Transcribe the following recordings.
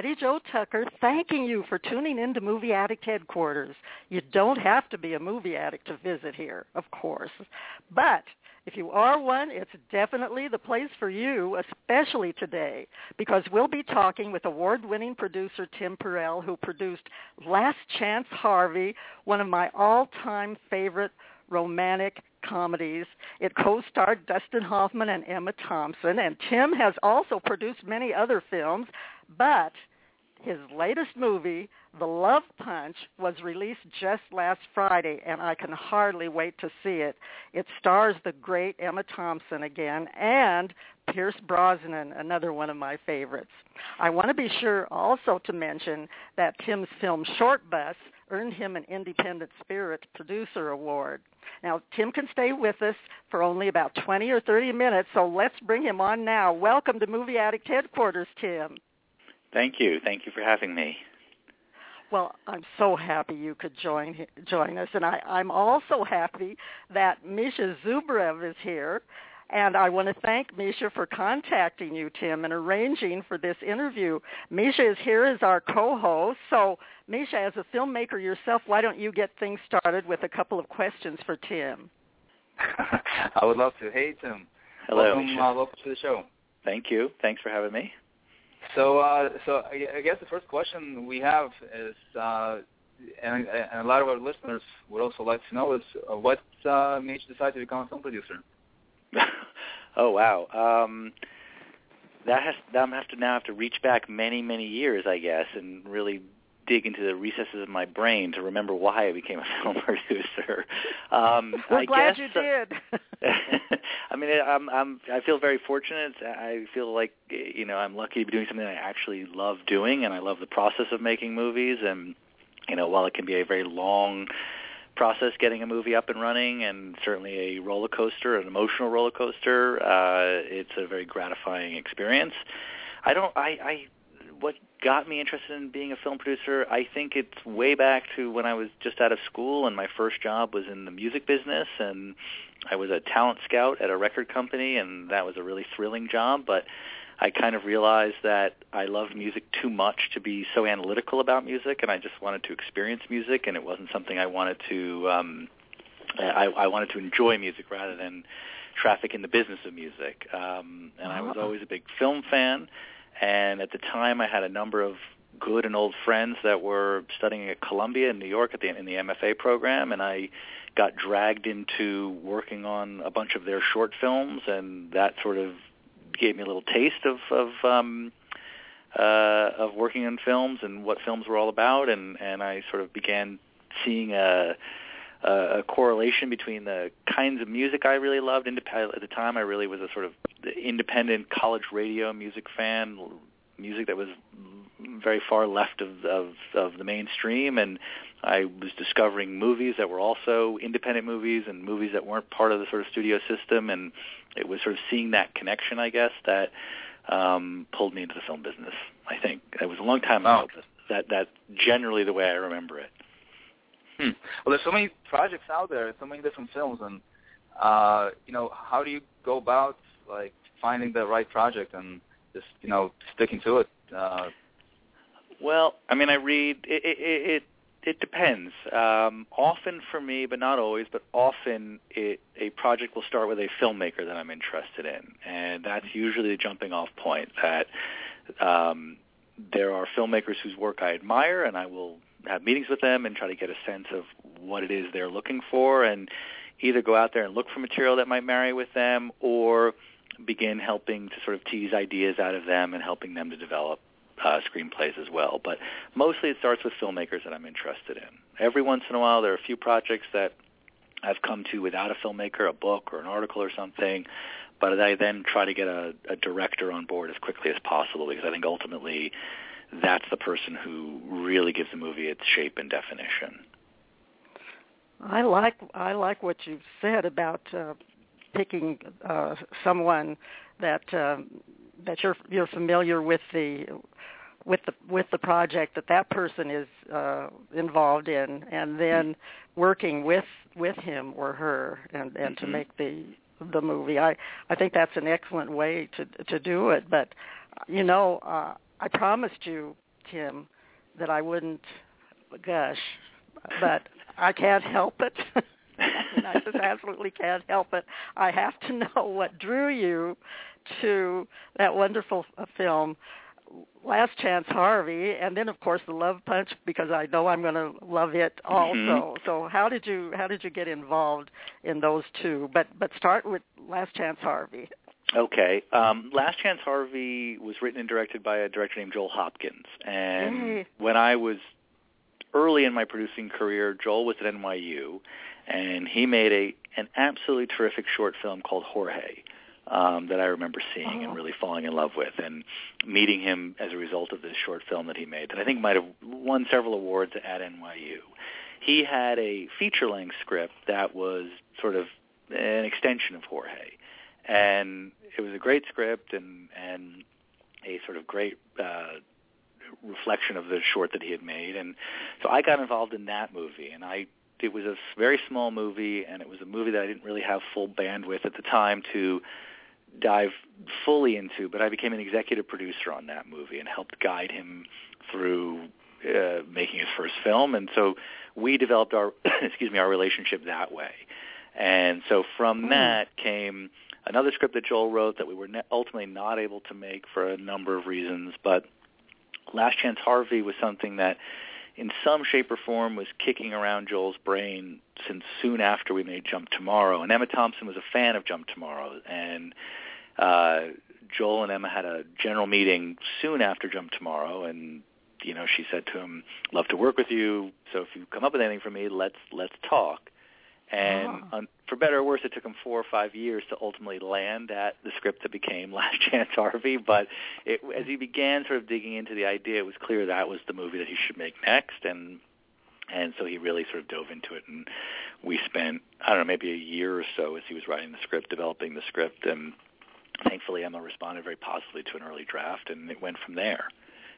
Betty Jo Tucker thanking you for tuning in to Movie Addict Headquarters. You don't have to be a movie addict to visit here, of course. But if you are one, it's definitely the place for you, especially today, because we'll be talking with award-winning producer Tim Perell, who produced Last Chance Harvey, one of my all-time favorite romantic comedies. It co-starred Dustin Hoffman and Emma Thompson, and Tim has also produced many other films, but his latest movie, The Love Punch, was released just last Friday, and I can hardly wait to see it. It stars the great Emma Thompson again and Pierce Brosnan, another one of my favorites. I want to be sure also to mention that Tim's film Shortbus earned him an Independent Spirit Producer Award. Now, Tim can stay with us for only about 20 or 30 minutes, so let's bring him on now. Welcome to Movie Addict Headquarters, Tim. Thank you. Thank you for having me. Well, I'm so happy you could join join us, and I, I'm also happy that Misha Zubarev is here. And I want to thank Misha for contacting you, Tim, and arranging for this interview. Misha is here as our co-host. So, Misha, as a filmmaker yourself, why don't you get things started with a couple of questions for Tim? I would love to. Hey, Tim. Hello. Welcome, Misha. uh, welcome to the show. Thank you. Thanks for having me. So, uh, so I I guess the first question we have is, uh, and, and a lot of our listeners would also like to know is, uh, what uh, made you decide to become a film producer? oh wow. Um, that has that I'm have to now have to reach back many many years, I guess, and really dig into the recesses of my brain to remember why I became a film producer. Um, We're I glad guess, you did. I mean, I'm, I'm, I feel very fortunate. I feel like, you know, I'm lucky to be doing something I actually love doing, and I love the process of making movies. And, you know, while it can be a very long process getting a movie up and running, and certainly a roller coaster, an emotional roller coaster, uh, it's a very gratifying experience. I don't, I, I, what got me interested in being a film producer, I think it's way back to when I was just out of school and my first job was in the music business and I was a talent scout at a record company and that was a really thrilling job, but I kind of realized that I loved music too much to be so analytical about music and I just wanted to experience music and it wasn't something I wanted to um I, I wanted to enjoy music rather than traffic in the business of music. Um and I was Ah. always a big film fan and at the time I had a number of good and old friends that were studying at Columbia in New York at the in the MFA program and I got dragged into working on a bunch of their short films and that sort of gave me a little taste of of um uh of working on films and what films were all about and and I sort of began seeing a a, a correlation between the kinds of music I really loved. Indep- at the time, I really was a sort of independent college radio music fan, music that was very far left of, of, of the mainstream, and I was discovering movies that were also independent movies and movies that weren't part of the sort of studio system, and it was sort of seeing that connection, I guess, that um, pulled me into the film business. I think it was a long time ago, Oh. that that's generally the way I remember it. Hmm. Well, there's so many projects out there, so many different films, and uh, you know, how do you go about like finding the right project and just you know sticking to it? Uh, Well, I mean, I read it. It it, it depends. Um, often for me, but not always. But often, it a project will start with a filmmaker that I'm interested in, and that's usually the jumping off point. That um, there are filmmakers whose work I admire, and I will have meetings with them and try to get a sense of what it is they're looking for, and either go out there and look for material that might marry with them, or begin helping to sort of tease ideas out of them and helping them to develop uh, screenplays as well. But mostly it starts with filmmakers that I'm interested in. Every once in a while, there are a few projects that I've come to without a filmmaker, a book or an article or something. But I then try to get a, a director on board as quickly as possible because I think ultimately that's the person who really gives the movie its shape and definition. I like I like what you've said about uh, picking uh, someone that uh, that you're you're familiar with the with the with the project that that person is uh, involved in, and then working with with him or her, and and mm-hmm. to make the the movie. I I think that's an excellent way to to do it. But you know, uh, I promised you, Tim, that I wouldn't gush, but I can't help it. I just absolutely can't help it. I have to know what drew you to that wonderful film, Last Chance Harvey, and then of course the Love Punch because I know I'm going to love it also. Mm-hmm. So how did you how did you get involved in those two? But but start with Last Chance Harvey. Okay. Um, Last Chance Harvey was written and directed by a director named Joel Hopkins. And when I was early in my producing career, Joel was at NYU, and he made a an absolutely terrific short film called Jorge. Um, that I remember seeing Oh. and really falling in love with, and meeting him as a result of this short film that he made that I think might have won several awards at NYU. He had a feature-length script that was sort of an extension of Jorge, and it was a great script and and a sort of great uh, reflection of the short that he had made. And so I got involved in that movie, and I it was a very small movie, and it was a movie that I didn't really have full bandwidth at the time to dive fully into. But I became an executive producer on that movie and helped guide him through uh, making his first film, and so we developed our excuse me our relationship that way. And so from Hmm. that came another script that Joel wrote that we were ultimately not able to make for a number of reasons, but Last Chance Harvey was something that in some shape or form was kicking around Joel's brain since soon after we made Jump Tomorrow. And Emma Thompson was a fan of Jump Tomorrow and uh Joel and Emma had a general meeting soon after Jump Tomorrow and you know, she said to him, "Love to work with you. So if you come up with anything for me, let's let's talk." And Ah. um, for better or worse, it took him four or five years to ultimately land at the script that became Last Chance Harvey. But it, as he began sort of digging into the idea, it was clear that was the movie that he should make next, and and so he really sort of dove into it. And we spent I don't know maybe a year or so as he was writing the script, developing the script, and thankfully Emma responded very positively to an early draft, and it went from there.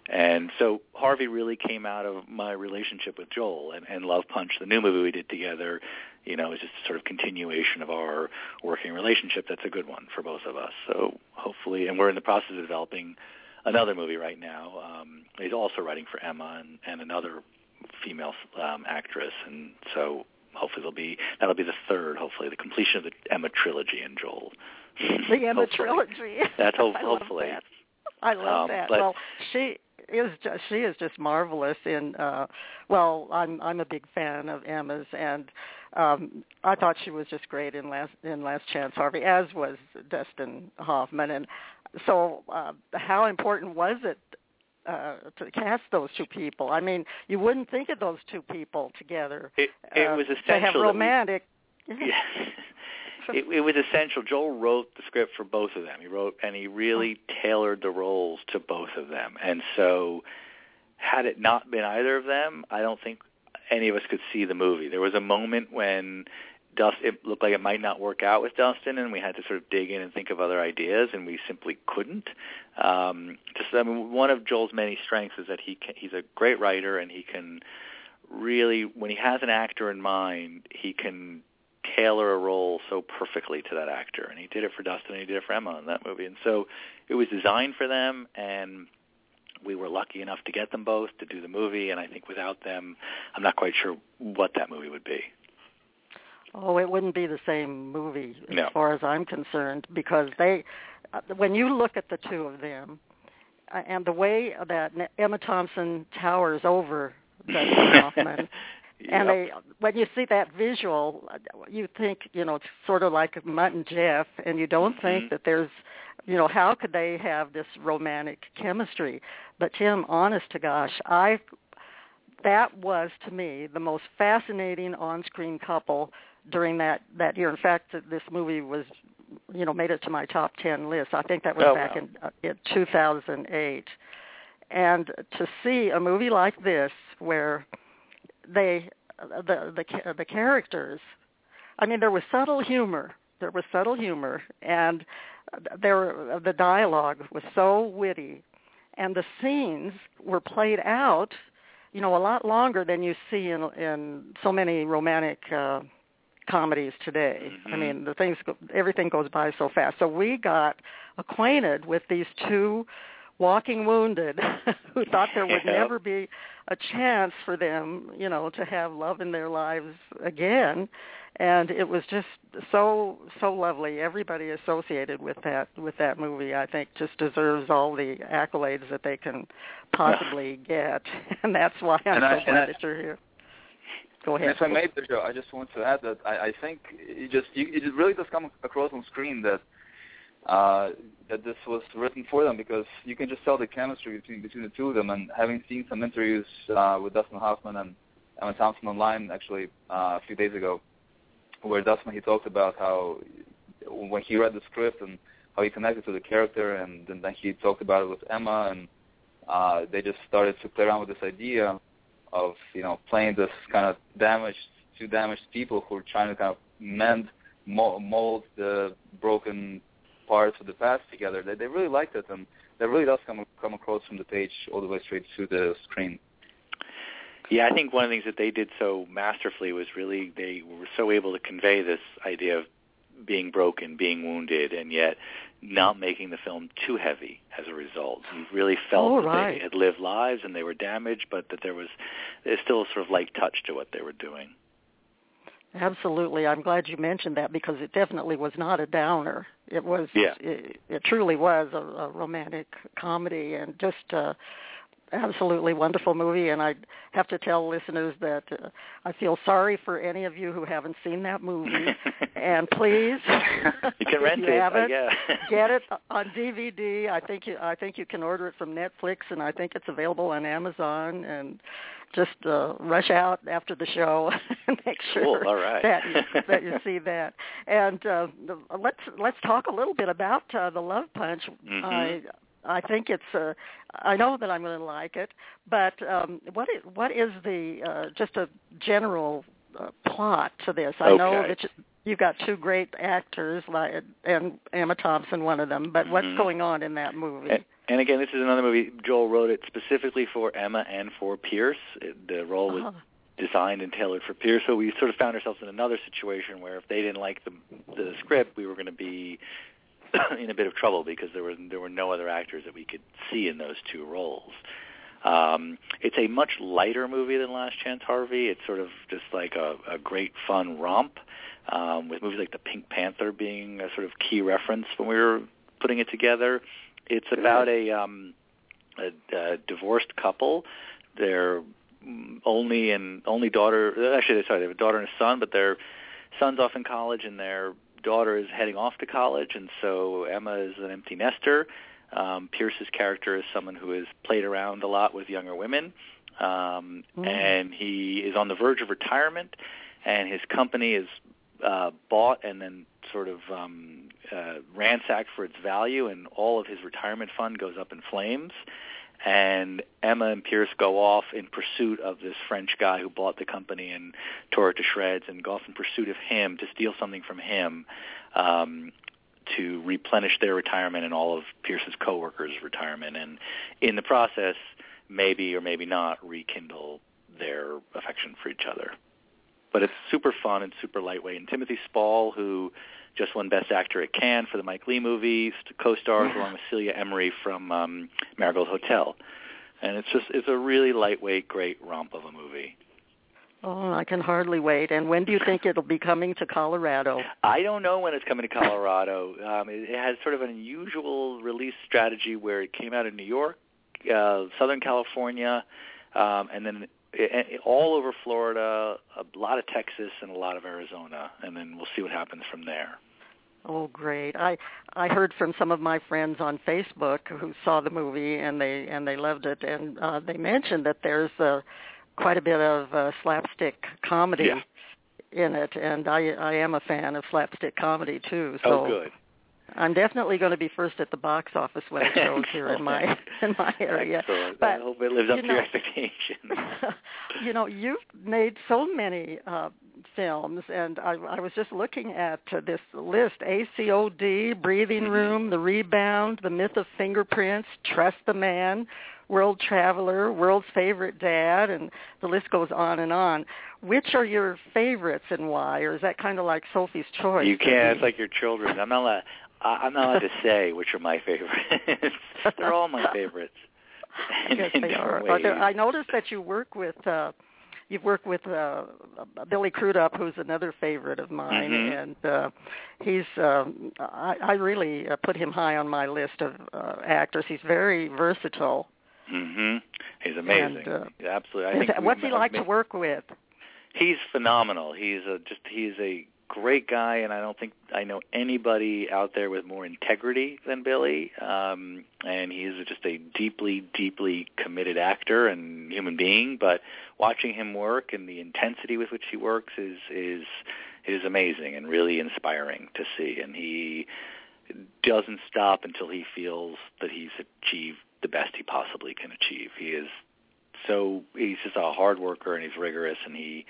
And so Harvey really came out of my relationship with Joel and, and Love Punch, the new movie we did together, you know, is just sort of continuation of our working relationship. That's a good one for both of us. So hopefully, and we're in the process of developing another movie right now. Um, he's also writing for Emma and, and another female um, actress, and so hopefully there'll be that'll be the third, hopefully the completion of the Emma trilogy and Joel. The Emma trilogy. That's hope, I love hopefully. that. I love Um, that. but- Well, she is just, she is just marvelous in uh well, I'm I'm a big fan of Emma's and um I thought she was just great in last in Last Chance Harvey as was Dustin Hoffman and so uh how important was it uh to cast those two people? I mean, you wouldn't think of those two people together. It, it uh, was to essential. have that we- romantic Yeah. it, it was essential. Joel wrote the script for both of them. He wrote and he really tailored the roles to both of them. And so, had it not been either of them, I don't think any of us could see the movie. There was a moment when Dust it looked like it might not work out with Dustin, and we had to sort of dig in and think of other ideas, and we simply couldn't. Um, just I mean, one of Joel's many strengths is that he can, he's a great writer, and he can really, when he has an actor in mind, he can tailor a role so perfectly to that actor. And he did it for Dustin and he did it for Emma in that movie. And so it was designed for them and we were lucky enough to get them both to do the movie and I think without them I'm not quite sure what that movie would be. Oh, it wouldn't be the same movie as No. far as I'm concerned because they, uh, when you look at the two of them, uh, and the way that Emma Thompson towers over Dustin Hoffman, And Yep. they, when you see that visual, you think, you know, it's sort of like Mutt and Jeff, and you don't think Mhm. that there's, you know, how could they have this romantic chemistry? But Tim, honest to gosh, I, that was to me the most fascinating on-screen couple during that that year. In fact, this movie was, you know, made it to my top ten list. I think that was Oh, back wow. in uh, in 2008. And to see a movie like this where they the the the characters I mean there was subtle humor there was subtle humor and there the dialogue was so witty and the scenes were played out you know a lot longer than you see in in so many romantic uh comedies today i Mhm. mean the things everything goes by so fast so we got acquainted with these two walking wounded who thought there would Yeah. never be a chance for them, you know, to have love in their lives again. And it was just so so lovely. Everybody associated with that with that movie, I think, just deserves all the accolades that they can possibly get. And that's why I'm And so I- glad I- that you're here. Go ahead. if I may, Joe, I just want to add that I, I think it just you, it really does come across on screen that uh, that this was written for them because you can just tell the chemistry between between the two of them. And having seen some interviews uh, with Dustin Hoffman and Emma Thompson online actually uh, a few days ago, where Dustin he talked about how when he read the script and how he connected to the character, and, then he talked about it with Emma, and uh, they just started to play around with this idea of you know playing this kind of damaged two damaged people who are trying to kind of mend mold the broken parts of the past together. They they really liked it, and that really does come come across from the page all the way straight to the screen. Yeah, I think one of the things that they did so masterfully was really they were so able to convey this idea of being broken, being wounded, and yet not making the film too heavy as a result. You really felt Oh, that they had lived lives and they were damaged, but that there was there's still a sort of light touch to what they were doing. Absolutely. I'm glad you mentioned that because it definitely was not a downer. It was Yeah. it, it truly was a, a romantic comedy and just uh absolutely wonderful movie and I have to tell listeners that uh, I feel sorry for any of you who haven't seen that movie and please you can if rent you it, haven't, yeah. get it on DVD. I think you I think you can order it from Netflix and I think it's available on Amazon and just uh, rush out after the show and make sure Cool, right. that you, that you see that. And uh, let's let's talk a little bit about uh, the Love Punch. Mhm. I I think it's uh, I know that I'm going to like it, but um, what is, what is the uh, just a general uh, plot to this? I know that you, you've got two great actors, like and Emma Thompson, one of them. But what's Mhm. going on in that movie? And, and again, this is another movie. Joel wrote it specifically for Emma and for Pierce. It- The role was Uh-huh. designed and tailored for Pierce. So we sort of found ourselves in another situation where if they didn't like the the script, we were going to be in a bit of trouble because there were there were no other actors that we could see in those two roles. Um, it's a much lighter movie than Last Chance Harvey. It's sort of just like a, a great fun romp, um, with movies like The Pink Panther being a sort of key reference when we were putting it together. It's about a, um, a, a divorced couple. Their mm, only and only daughter, actually, sorry, they have a daughter and a son, but their son's off in college and their daughter is heading off to college, and so Emma is an empty nester. Um, Pierce's character is someone who has played around a lot with younger women, um, Mm. and he is on the verge of retirement, and his company is uh, bought and then sort of um, uh, ransacked for its value, and all of his retirement fund goes up in flames. And Emma and Pierce go off in pursuit of this French guy who bought the company and tore it to shreds, and go off in pursuit of him to steal something from him um, to replenish their retirement and all of Pierce's coworkers' retirement, and in the process, maybe or maybe not rekindle their affection for each other. But it's super fun and super lightweight. And Timothy Spall, who just won Best Actor at Cannes for the Mike Leigh movie, co-stars Yeah. along with Celia Imrie from um, Marigold Hotel. And it's just it's a really lightweight, great romp of a movie. Oh, I can hardly wait. And when do you think it'll be coming to Colorado? I don't know when it's coming to Colorado. Um, it, it has sort of an unusual release strategy where it came out in New York, uh, Southern California, um, and then all over Florida, a lot of Texas, and a lot of Arizona, and then we'll see what happens from there. Oh, great! I I heard from some of my friends on Facebook who saw the movie and they and they loved it, and uh, they mentioned that there's uh, quite a bit of uh, slapstick comedy yeah. in it, and I I am a fan of slapstick comedy too. So oh, good. I'm definitely going to be first at the box office when it shows here in my in my area. Excellent. But I hope it lives up you to your expectations. you know, you've made so many uh, films, and I, I was just looking at uh, this list: ACOD, Breathing Mm-hmm. Room, The Rebound, The Myth of Fingerprints, Trust the Man, World Traveler, World's Favorite Dad, and the list goes on and on. Which are your favorites and why? Or is that kind of like Sophie's Choice? You can't. It's like your children. I'm not I'm not allowed to say which are my favorites. They're all my favorites. In they are. Ways. I noticed that you work with uh you've worked with uh Billy Crudup who's another favorite of mine Mhm. and uh he's um I I really uh, put him high on my list of uh, actors. He's very versatile. hmm He's amazing. And, uh, Yeah, Absolutely. I think What's he like I to work with? He's phenomenal. He's a just he's a great guy, and I don't think I know anybody out there with more integrity than Billy. Um, and he's just a deeply, deeply committed actor and human being. But watching him work and the intensity with which he works is is is amazing and really inspiring to see. And he doesn't stop until he feels that he's achieved the best he possibly can achieve. He is so he's just a hard worker and he's rigorous and he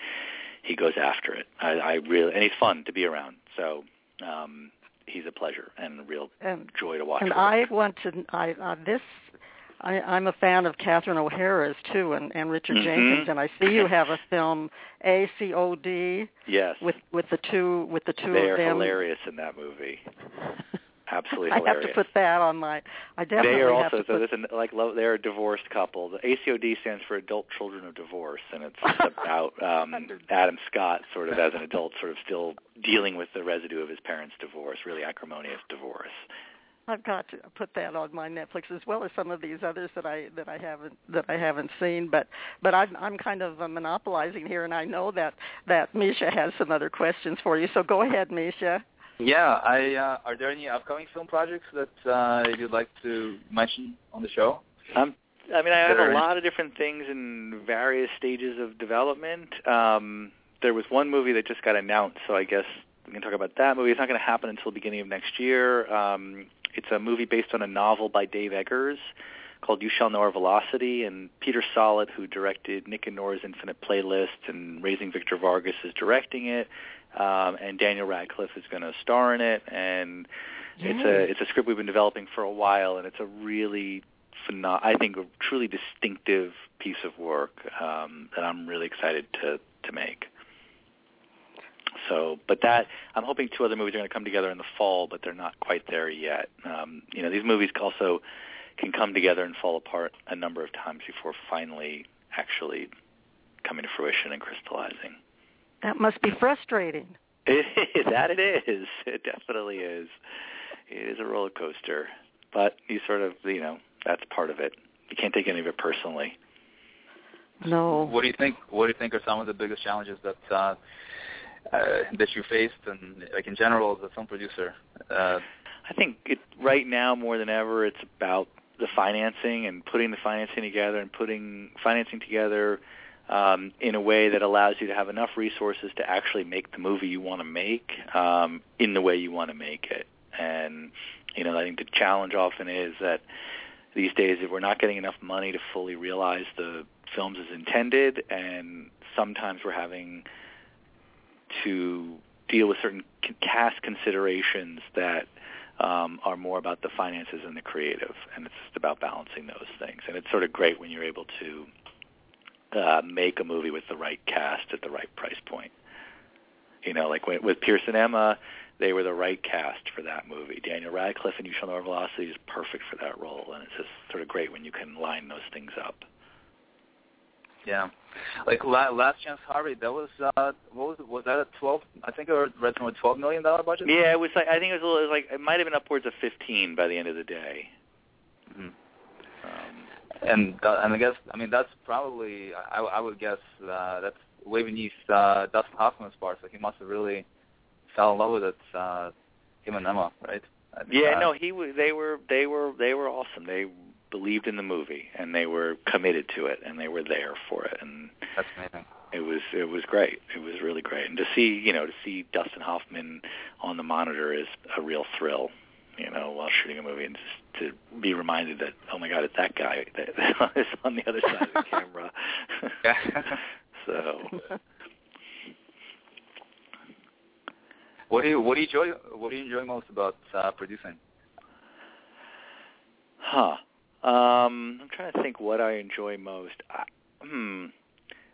he goes after it. I, I really and he's fun to be around. So um, he's a pleasure and a real And joy to watch. and. I want to I uh, this I, I'm a fan of Catherine O'Hara's too, and, and Richard Mhm. Jenkins. And I see you have a film ACOD yes, with with the two with the two they of are hilarious in that movie. Absolutely hilarious. I have to put that on my. I definitely they are have also to so put. this is like they're a divorced couple. The ACOD stands for Adult Children of Divorce, and it's about um, Adam Scott sort of as an adult, sort of still dealing with the residue of his parents' divorce, really acrimonious divorce. I've got to put that on my Netflix as well as some of these others that I that I haven't that I haven't seen. But but I'm I'm kind of monopolizing here, and I know that that Misha has some other questions for you. So go ahead, Misha. Yeah, I uh, are there any upcoming film projects that uh, you'd like to mention on the show? Um, I mean, I have a lot of different things in various stages of development. Um, there was one movie that just got announced, so I guess we can talk about that movie. It's not going to happen until the beginning of next year. Um, it's a movie based on a novel by Dave Eggers called You Shall Know Our Velocity, and Peter Sollett, who directed Nick and Nora's Infinite Playlist and Raising Victor Vargas, is directing it, um, and Daniel Radcliffe is going to star in it, and it's a it's a script we've been developing for a while, and it's a really pheno- I think a truly distinctive piece of work um, that I'm really excited to to make. So, but that I'm hoping two other movies are going to come together in the fall, but they're not quite there yet. Um, you know, these movies also can come together and fall apart a number of times before finally actually coming to fruition and crystallizing. That must be frustrating. that it is. It definitely is. It is a roller coaster, but you sort of, you know, that's part of it. You can't take any of it personally. No. What do you think? What do you think are some of the biggest challenges that uh, uh, that you faced, and like in general as a film producer? Uh, I think it, right now more than ever, it's about the financing and putting the financing together and putting financing together um, in a way that allows you to have enough resources to actually make the movie you want to make um, in the way you want to make it. And you know, I think the challenge often is that these days if we're not getting enough money to fully realize the films as intended, and sometimes we're having to deal with certain cast considerations that um, are more about the finances and the creative, and it's just about balancing those things. And it's sort of great when you're able to uh, make a movie with the right cast at the right price point. You know, like with, with Pierce and Emma, they were the right cast for that movie. Daniel Radcliffe and You Shall Know Our Velocity is perfect for that role, and it's just sort of great when you can line those things up. yeah, like La- Last Chance Harvey. That was uh, what was was that a twelve? I think I read somewhere twelve million dollar budget. Yeah, it was like I think it was, a little, it was like it might have been upwards of 15 by the end of the day. And uh, and I guess I mean that's probably I, I would guess uh, that's way beneath uh, Dustin Hoffman's part. So he must have really fell in love with it. Uh, him and Emma, right? yeah, uh, no, he was. They were. They were. They were awesome. They believed in the movie and they were committed to it and they were there for it and that's amazing. It was it was great. It was really great. And to see you know to see Dustin Hoffman on the monitor is a real thrill. You know, while shooting a movie, and just to be reminded that oh my God, it's that guy that is on the other side of the camera. so. What do you what do you enjoy what do you enjoy most about uh, producing? Huh. Um, I'm trying to think what I enjoy most. I, hmm.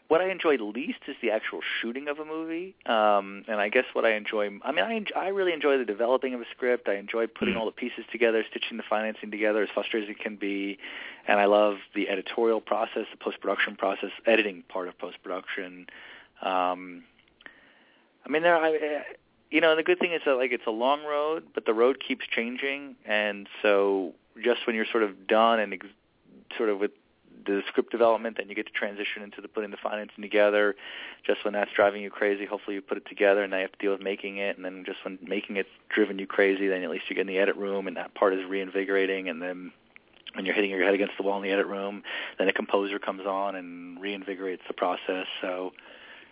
What I enjoy least is the actual shooting of a movie, um, and I guess what I enjoy. I mean, I enjoy, I really enjoy the developing of a script. I enjoy putting all the pieces together, stitching the financing together, as frustrating as it can be, and I love the editorial process, the post production process, editing part of post production. Um, I mean, there. I, you know, the good thing is that like it's a long road, but the road keeps changing, and so just when you're sort of done and ex- sort of with the script development, then you get to transition into the putting the financing together. Just when that's driving you crazy, hopefully you put it together, and now you have to deal with making it. And then just when making it's driven you crazy, then at least you get in the edit room, and that part is reinvigorating. And then when you're hitting your head against the wall in the edit room, then a composer comes on and reinvigorates the process. So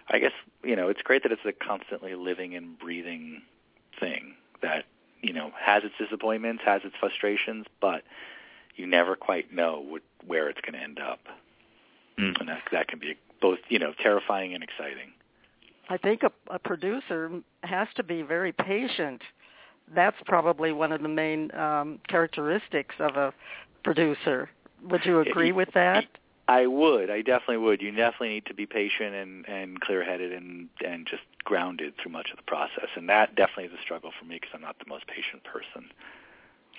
I guess you know it's great that it's a constantly living and breathing thing that you know has its disappointments, has its frustrations, but you never quite know what, where it's going to end up, mm. and that that can be both you know terrifying and exciting. I think a, a producer has to be very patient. That's probably one of the main um, characteristics of a producer. Would you agree with that? I would. I definitely would. You definitely need to be patient and and clear-headed and and just grounded through much of the process. And that definitely is a struggle for me because I'm not the most patient person.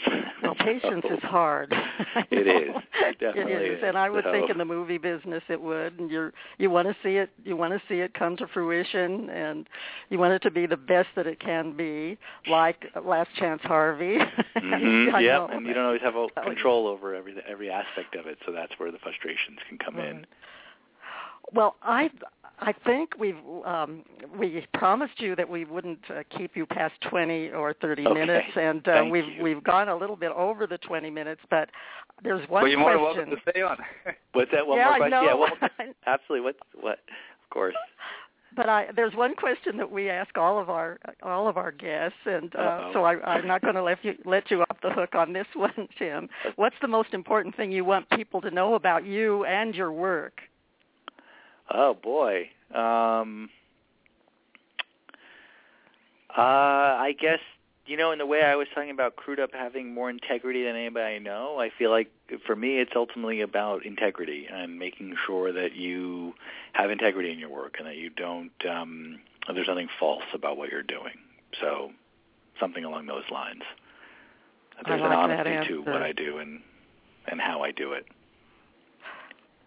Well, patience is hard. it is. It definitely it is. is. And I would so. think in the movie business it would. And you're you want to see it you want to see it come to fruition and you want it to be the best that it can be, like Last Chance Harvey. mm-hmm. Yep. And you don't always have a control over every every aspect of it, so that's where the frustrations can come right. in. Well, I I think we've um, we promised you that we wouldn't uh, keep you past 20 or 30 okay. minutes, and uh, we've you. we've gone a little bit over the 20 minutes. But there's one well, you're question. more than welcome to stay on. What's that? One yeah, more I question? know. Yeah, more, absolutely. What? What? Of course. But I, there's one question that we ask all of our all of our guests, and uh, so I, I'm not going to let you let you off the hook on this one, Tim. What's the most important thing you want people to know about you and your work? Oh boy. Um uh I guess you know in the way I was talking about Crudup having more integrity than anybody I know, I feel like for me it's ultimately about integrity and making sure that you have integrity in your work and that you don't um there's nothing false about what you're doing. So something along those lines. There's like an honesty to what I do and and how I do it.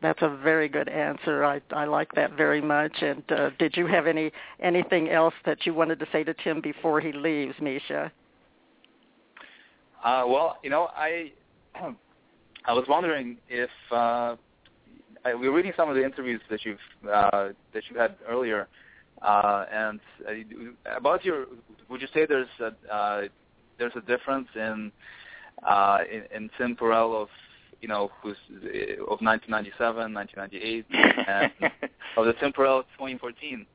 That's a very good answer. I I like that very much. And uh, did you have any anything else that you wanted to say to Tim before he leaves, Misha? Uh, well, you know, I I was wondering if uh, I, we were reading some of the interviews that you've uh, that you had earlier, uh, and uh, about your. Would you say there's a uh, there's a difference in uh, in, in Tim Perell of you know who's uh, of 1997, 1998, and of the Tim Perell 2014?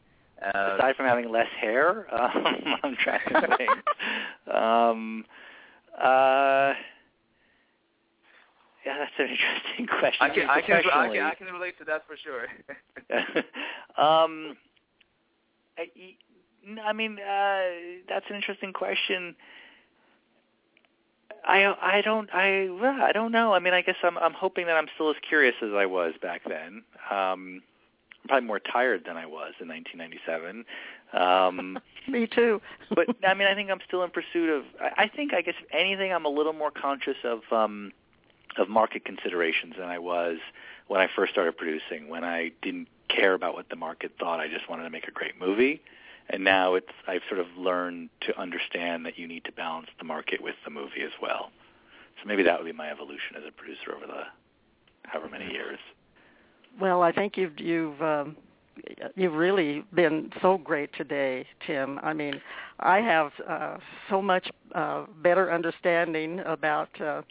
Uh, Aside from having less hair, um, I'm trying to think. um, uh, yeah, that's an interesting question. I can I can, I can I can relate to that for sure. um, I, I mean, uh, that's an interesting question. I I don't I I don't know. I mean, I guess I'm I'm hoping that I'm still as curious as I was back then. Um, I'm probably more tired than I was in 1997. Um, Me too. but I mean, I think I'm still in pursuit of. I, I think, I guess, if anything, I'm a little more conscious of um, of market considerations than I was when I first started producing. When I didn't care about what the market thought, I just wanted to make a great movie. And now it's I've sort of learned to understand that you need to balance the market with the movie as well. So maybe that would be my evolution as a producer over the however many years. Well, I think you've you've um, you've really been so great today, Tim. I mean, I have uh, so much uh, better understanding about uh,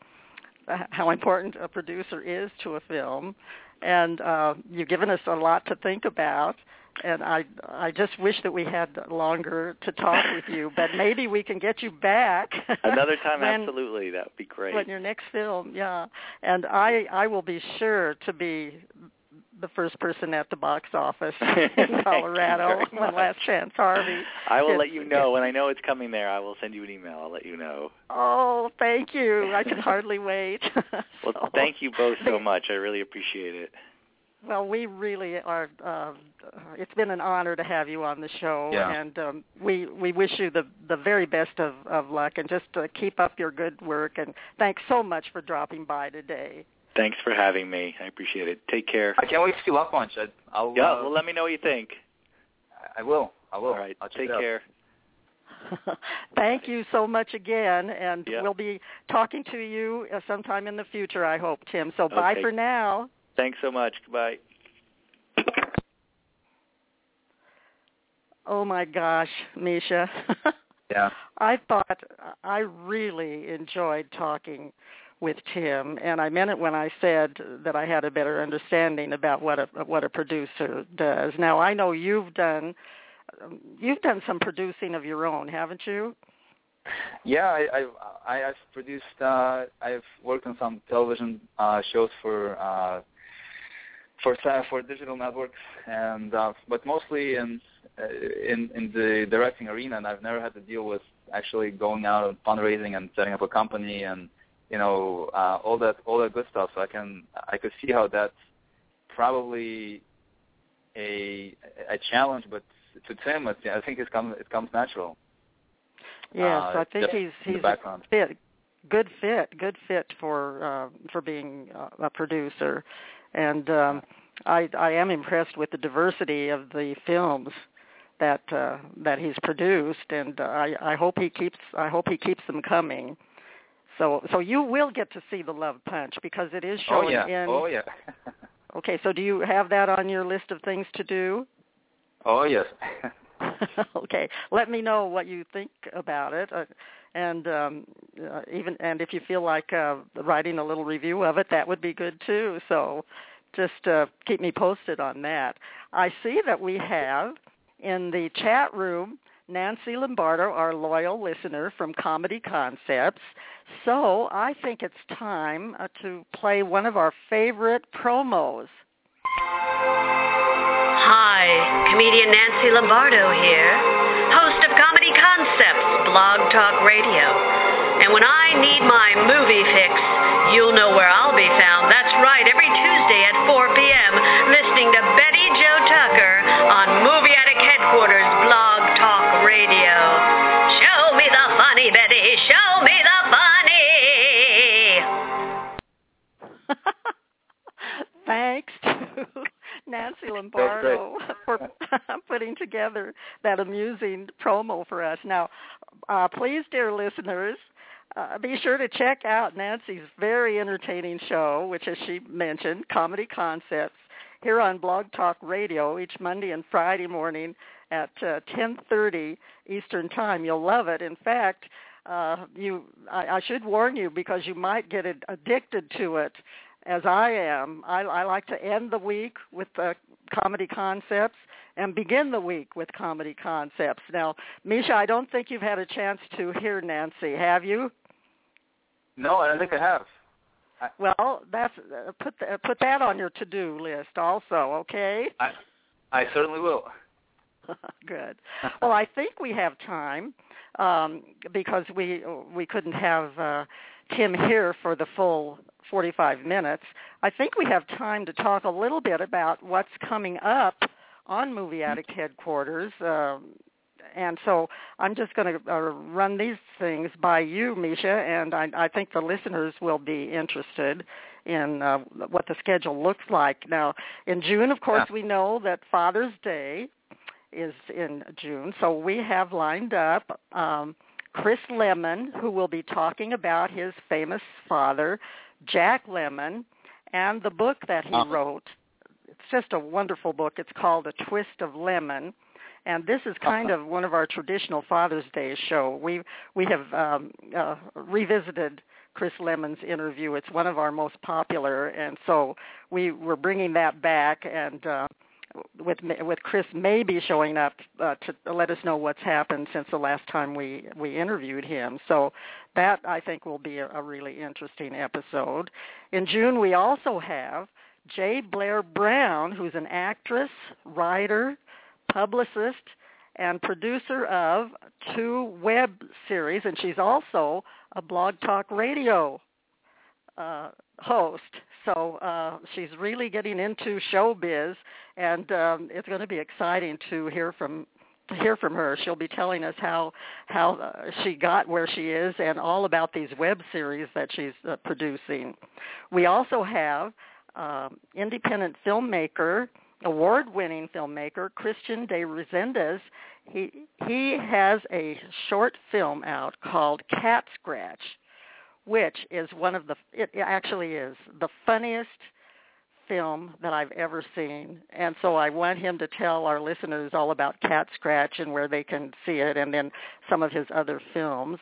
how important a producer is to a film, and uh, you've given us a lot to think about. And I I just wish that we had longer to talk with you, but maybe we can get you back another time. when, absolutely, that would be great. When your next film, yeah. And I I will be sure to be the first person at the box office in Colorado when Last Chance Harvey. I will let you know when I know it's coming there. I will send you an email. I'll let you know. Oh, thank you. I can hardly wait. well, so, thank you both so much. I really appreciate it. Well, we really are. Uh, it's been an honor to have you on the show, yeah. and um, we we wish you the the very best of of luck, and just uh, keep up your good work. And thanks so much for dropping by today. Thanks for having me. I appreciate it. Take care. I can't wait to see Love Punch. I, I'll, yeah, uh, well, let me know what you think. I will. I will. All right. I'll Take care. Thank you so much again, and yep. we'll be talking to you uh, sometime in the future, I hope, Tim. So bye for now. Thanks so much. Goodbye. Oh my gosh, Misha. yeah. I thought I really enjoyed talking with Tim, and I meant it when I said that I had a better understanding about what a what a producer does. Now I know you've done you've done some producing of your own, haven't you? Yeah, I, I I've produced. Uh, I've worked on some television uh, shows for uh, for for digital networks, and uh, but mostly in uh, in in the directing arena. And I've never had to deal with actually going out and fundraising and setting up a company and you know uh, all that all that good stuff. So I can I could see how that's probably a a challenge, but to Tim, it, I think it comes it comes natural. Yes, uh, I think he's he's a fit, good fit, good fit for uh, for being a producer, and um, I I am impressed with the diversity of the films that uh, that he's produced, and uh, I I hope he keeps I hope he keeps them coming. So so you will get to see the Love Punch because it is showing oh, yeah. in. Oh yeah. okay, so do you have that on your list of things to do? Oh yes. okay, let me know what you think about it, uh, and um, uh, even and if you feel like uh, writing a little review of it, that would be good too. So just uh, keep me posted on that. I see that we have in the chat room Nancy Lombardo, our loyal listener from Comedy Concepts. So I think it's time uh, to play one of our favorite promos. Hi, comedian Nancy Lombardo here, host of Comedy Concepts Blog Talk Radio. And when I need my movie fix, you'll know where I'll be found. That's right, every Tuesday at 4 p.m., listening to Betty Jo Tucker on Movie Addict Headquarters Blog Talk Radio. Show me the funny, Betty. Show me the funny. Thanks to Nancy Lombardo for putting together that amusing promo for us. Now, uh, please, dear listeners, uh, be sure to check out Nancy's very entertaining show, which, as she mentioned, Comedy Concepts, here on Blog Talk Radio each Monday and Friday morning at uh, 10:30 Eastern Time. You'll love it. In fact, uh, you I, I should warn you because you might get addicted to it as I am. I, I like to end the week with uh, comedy concepts and begin the week with comedy concepts. Now, Misha, I don't think you've had a chance to hear Nancy, have you? No, I don't think I have. I, well, that's uh, put the, put that on your to-do list also, okay? I I certainly will. Good. Well, I think we have time um, because we we couldn't have uh, Tim here for the full 45 minutes. I think we have time to talk a little bit about what's coming up on Movie Addict headquarters. Um, and so I'm just going to uh, run these things by you, Misha, and I, I think the listeners will be interested in uh, what the schedule looks like. Now, in June, of course, Yeah. we know that Father's Day is in June, so we have lined up um, Chris Lemmon, who will be talking about his famous father, Jack Lemmon, and the book that he Uh-huh. wrote. It's just a wonderful book. It's called A Twist of Lemmon. And this is kind of one of our traditional Father's Day show. We we have um, uh, revisited Chris Lemmon's interview. It's one of our most popular, and so we we're bringing that back. And uh, with with Chris maybe showing up uh, to let us know what's happened since the last time we we interviewed him. So that I think will be a, a really interesting episode. In June we also have Jay Blair Brown, who's an actress, writer, publicist, and producer of two web series, and she's also a Blog Talk Radio uh, host. So uh, she's really getting into showbiz, and um, it's going to be exciting to hear from to hear from her. She'll be telling us how how uh, she got where she is and all about these web series that she's uh, producing. We also have um, independent filmmaker, award-winning filmmaker Christian De Resendez. He he has a short film out called Cat Scratch which is one of the it actually is the funniest film that I've ever seen. And so I want him to tell our listeners all about Cat Scratch and where they can see it and then some of his other films.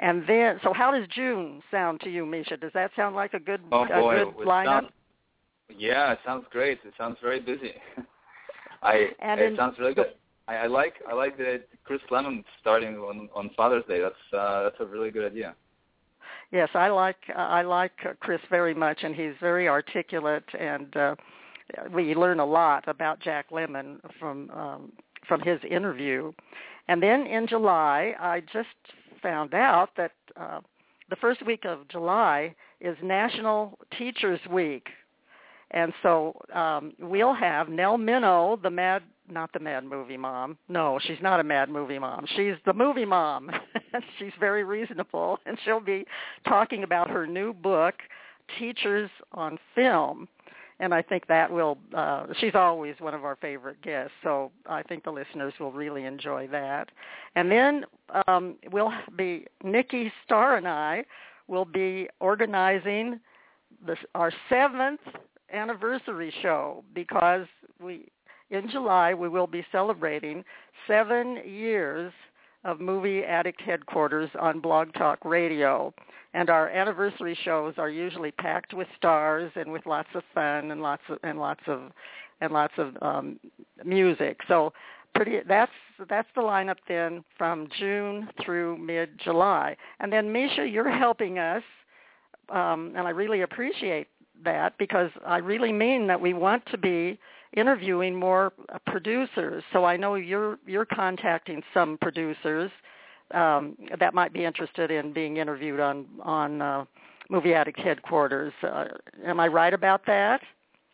And then so how does June sound to you, Misha? Does that sound like a good Oh a boy, good lineup? sounds- yeah, it sounds great. It sounds very busy. I And it in- sounds really good. I, I like I like that Chris Lemmon starting on on Father's Day. That's uh, that's a really good idea. Yes, I like I like uh, Chris very much, and he's very articulate, and uh, we learn a lot about Jack Lemmon from um, from his interview. And then in July, I just found out that uh, the first week of July is National Teachers Week, and so um, we'll have Nell Minow, the Mad not the mad movie mom. No, she's not a mad movie mom. She's the movie mom. she's very reasonable, and she'll be talking about her new book, Teachers on Film. And I think that will, uh, she's always one of our favorite guests, so I think the listeners will really enjoy that. And then um, we'll be, Nikki Starr and I will be organizing this, our seventh anniversary show because we in July, we will be celebrating seven years of Movie Addict headquarters on Blog Talk Radio. And our anniversary shows are usually packed with stars and with lots of fun and lots of and lots of and lots of um, music. So pretty that's that's the lineup then from June through mid July. And then Misha, you're helping us um, and I really appreciate that because I really mean that we want to be interviewing more producers. So I know you're you're contacting some producers um, that might be interested in being interviewed on on uh, Movie Addict headquarters. Uh, am I right about that?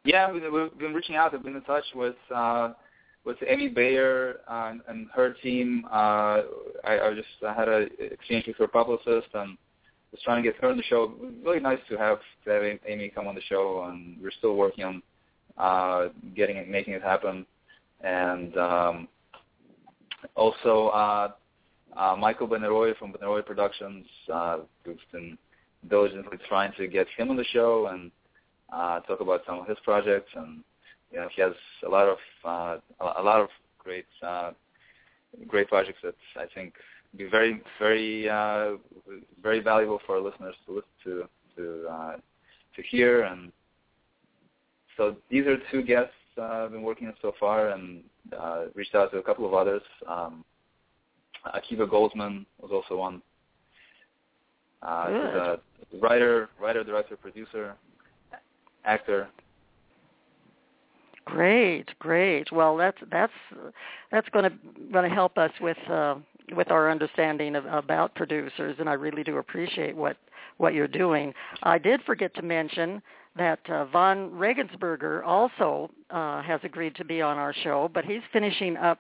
Yeah, we, we've been reaching out. We've been in touch with uh, with Amy Bayer uh, and, and her team. Uh, I, I just I had a exchange with her publicist and was trying to get her on the show. Really nice to have to have Amy come on the show, and we're still working on uh, getting it, making it happen. And um, also uh, uh, Michael Benaroya from Benaroya Productions, uh, who's been diligently trying to get him on the show and uh, talk about some of his projects. And you know, he has a lot of uh, a lot of great uh, great projects that I think be very very uh, very valuable for our listeners to listen to to uh, to hear and so these are two guests uh, I've been working with so far, and uh, reached out to a couple of others. Um, Akiva Goldsman was also one. Uh, a writer, writer, director, producer, actor. Great, great. Well, that's that's that's going to going to help us with uh, with our understanding of, about producers, and I really do appreciate what what you're doing. I did forget to mention that uh, Von Regensberger also uh, has agreed to be on our show, but he's finishing up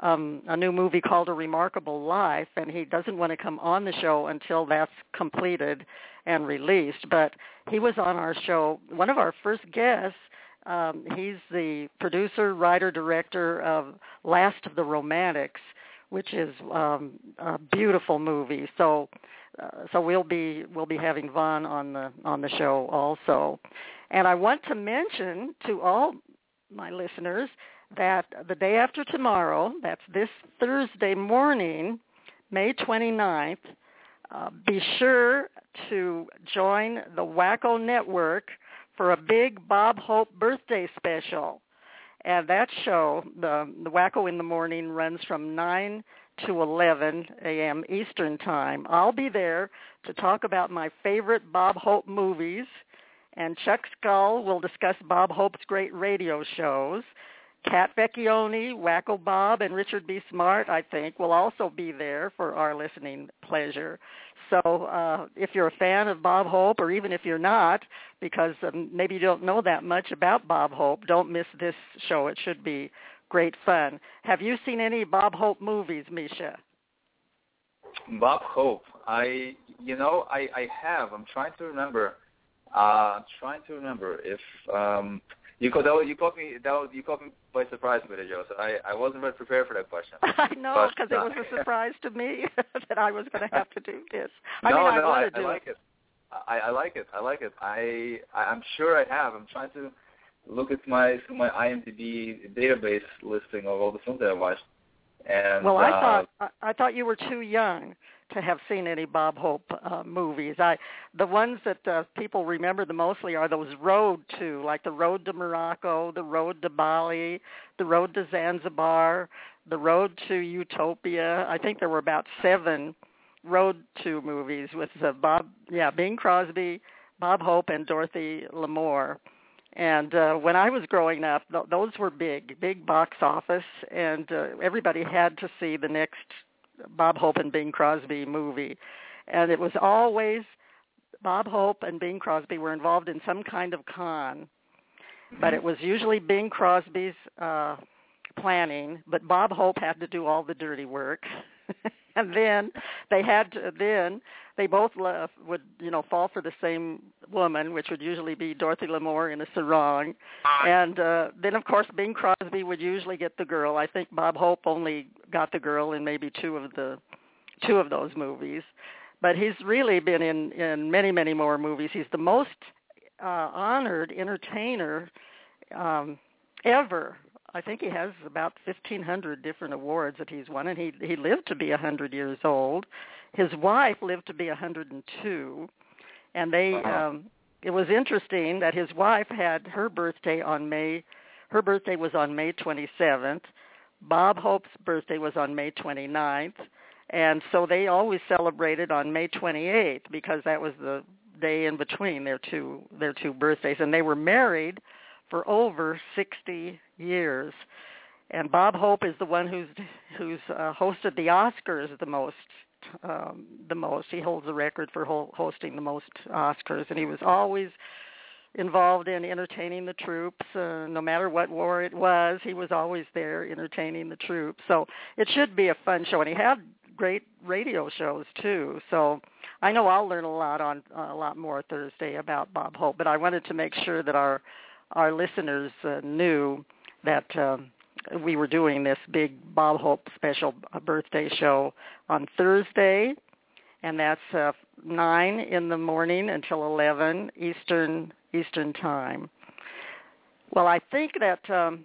um, a new movie called A Remarkable Life, and he doesn't want to come on the show until that's completed and released. But he was on our show, one of our first guests. Um, he's the producer, writer, director of Last of the Romantics, which is um, a beautiful movie. So, uh, so we'll be we'll be having Vaughn on the on the show also. And I want to mention to all my listeners that the day after tomorrow, that's this Thursday morning, May 29th, uh, be sure to join the Wacko Network for a big Bob Hope birthday special. And that show, the, the Wacko in the Morning, runs from 9 to 11 a.m. Eastern Time. I'll be there to talk about my favorite Bob Hope movies, and Chuck Skull will discuss Bob Hope's great radio shows. Kat Vecchione, Wacko Bob, and Richard B. Smart, I think, will also be there for our listening pleasure. So uh, if you're a fan of Bob Hope, or even if you're not, because um, maybe you don't know that much about Bob Hope, don't miss this show. It should be great fun. Have you seen any Bob Hope movies, Misha? Bob Hope, I, you know, I, I have. I'm trying to remember. Uh, trying to remember if um, you caught that, you caught me that was, you caught me by surprise, Betty Jo. So I I wasn't very prepared for that question. I know because it was a surprise to me that I was going to have to do this. I no, mean, no, I I, want to I like it. I, I like it. I like it. I, I I'm sure I have. I'm trying to look at my my IMDb database listing of all the films that I watched. And Well, I uh, thought I, I thought you were too young have seen any Bob Hope uh, movies. I the ones that uh, people remember the mostly are those road to, like the Road to Morocco, the Road to Bali, the Road to Zanzibar, the Road to Utopia. I think there were about seven Road to movies with uh, Bob, yeah, Bing Crosby, Bob Hope, and Dorothy Lamour. And uh, when I was growing up, th- those were big, big box office, and uh, everybody had to see the next Bob Hope and Bing Crosby movie. And it was always Bob Hope and Bing Crosby were involved in some kind of con, but it was usually Bing Crosby's uh, planning, but Bob Hope had to do all the dirty work. and then they had to then they both left, would you know fall for the same woman, which would usually be Dorothy Lamour in a sarong, and uh, then of course Bing Crosby would usually get the girl. I think Bob Hope only got the girl in maybe two of the two of those movies, but he's really been in in many many more movies. He's the most uh, honored entertainer um, ever. I think he has about 1,500 different awards that he's won, and he he lived to be 100 years old. His wife lived to be 102, and they. Wow. Um, it was interesting that his wife had her birthday on May. Her birthday was on May 27th. Bob Hope's birthday was on May 29th, and so they always celebrated on May 28th because that was the day in between their two their two birthdays, and they were married for over 60 years. And Bob Hope is the one who's who's uh, hosted the Oscars the most. Um, the most. He holds the record for ho- hosting the most Oscars, and he was always involved in entertaining the troops. Uh, no matter what war it was, he was always there entertaining the troops. So it should be a fun show, and he had great radio shows too. So I know I'll learn a lot on uh, a lot more Thursday about Bob Hope, but I wanted to make sure that our our listeners uh, knew that um, we were doing this big Bob Hope special birthday show on Thursday, and that's uh, nine in the morning until eleven Eastern Eastern time. Well, I think that um,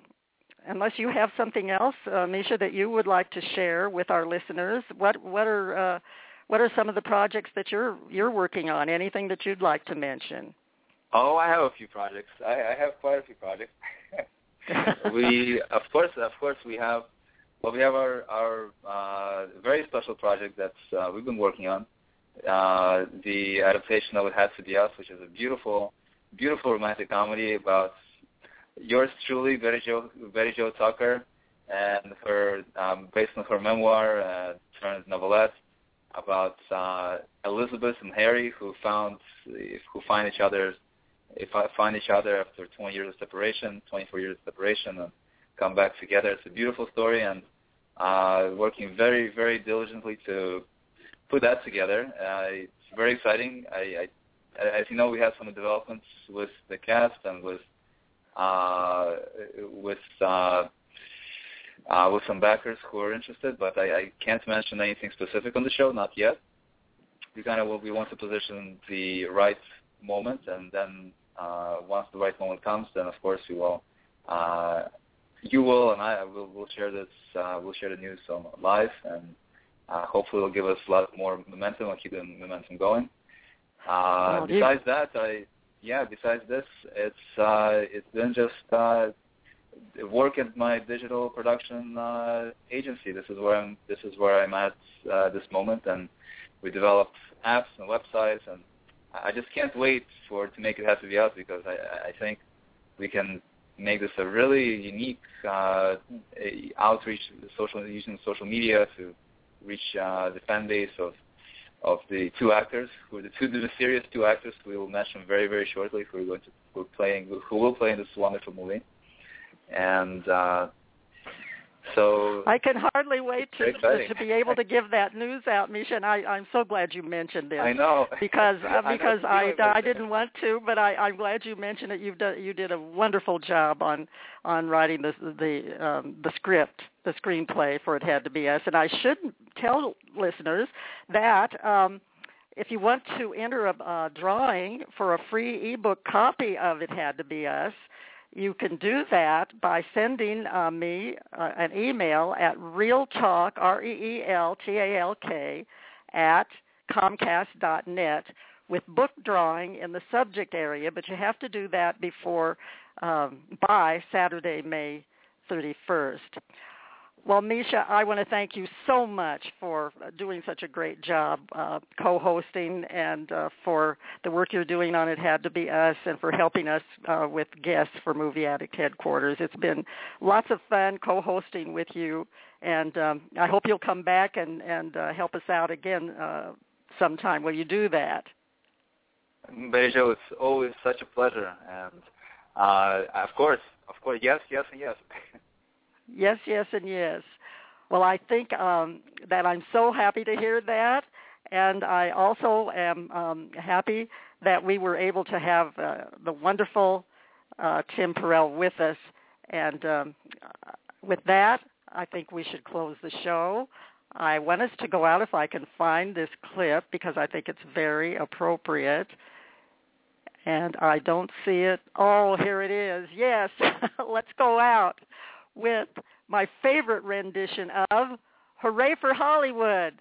unless you have something else, uh, Misha, that you would like to share with our listeners, what what are uh, what are some of the projects that you're you're working on? Anything that you'd like to mention? Oh, I have a few projects. I, I have quite a few projects. we, of course, of course, we have. Well, we have our our uh, very special project that's uh, we've been working on. Uh, the adaptation of It Has to Be Us, which is a beautiful, beautiful romantic comedy about yours truly, Betty Jo, Betty Jo Tucker, and her um, based on her memoir uh, turned novelette about uh, Elizabeth and Harry who found who find each other if I find each other after 20 years of separation, 24 years of separation, and come back together. It's a beautiful story, and uh, working very, very diligently to put that together. Uh, it's very exciting. I, I, as you know, we had some developments with the cast and with uh, with uh, uh, with some backers who are interested, but I, I can't mention anything specific on the show, not yet. We kind of we want to position the right moment, and then uh, once the right moment comes, then of course we will. Uh, you will and I will will share this. Uh, we'll share the news on live, and uh, hopefully it'll give us a lot more momentum. I'll keep the momentum going. Uh, Well, besides that, I yeah. Besides this, it's uh, it's been just uh, work at my digital production uh, agency. This is where I'm. This is where I'm at uh, this moment, and we develop apps and websites, and I just can't wait for to make it have to be out because I, I think we can make this a really unique uh, outreach, social using social media to reach uh, the fan base of of the two actors, who are the two the mysterious two actors we will mention very very shortly, who are going to who are playing who will play in this wonderful movie, and uh, so I can hardly wait to to be able to give that news out, Misha. And I, I'm so glad you mentioned it. I know because uh, I because I feeling, I didn't want to, but I I'm glad you mentioned it. You've done you did a wonderful job on on writing the the um, the script, the screenplay for It Had to Be Us. And I should tell listeners that. um if you want to enter a, a drawing for a free ebook copy of It Had to Be Us, you can do that by sending uh, me uh, an email at reeltalk, R-E-E-L-T-A-L-K, at comcast.net with book drawing in the subject area, but you have to do that before, um, by Saturday, May 31st. Well, Misha, I want to thank you so much for uh, doing such a great job uh, co-hosting and uh, for the work you're doing on It Had to Be Us and for helping us uh, with guests for Movie Addict headquarters. It's been lots of fun co-hosting with you, and um, I hope you'll come back and, and uh, help us out again uh, sometime. Will you do that? Bejo, it's always such a pleasure, and uh, of course, of course, yes, yes, and yes. Yes, yes, and yes. Well, I think um, that I'm so happy to hear that, and I also am um, happy that we were able to have uh, the wonderful uh, Tim Perell with us. And um, with that, I think we should close the show. I want us to go out if I can find this clip because I think it's very appropriate. And I don't see it. Oh, here it is. Yes, let's go out with my favorite rendition of Hooray for Hollywood.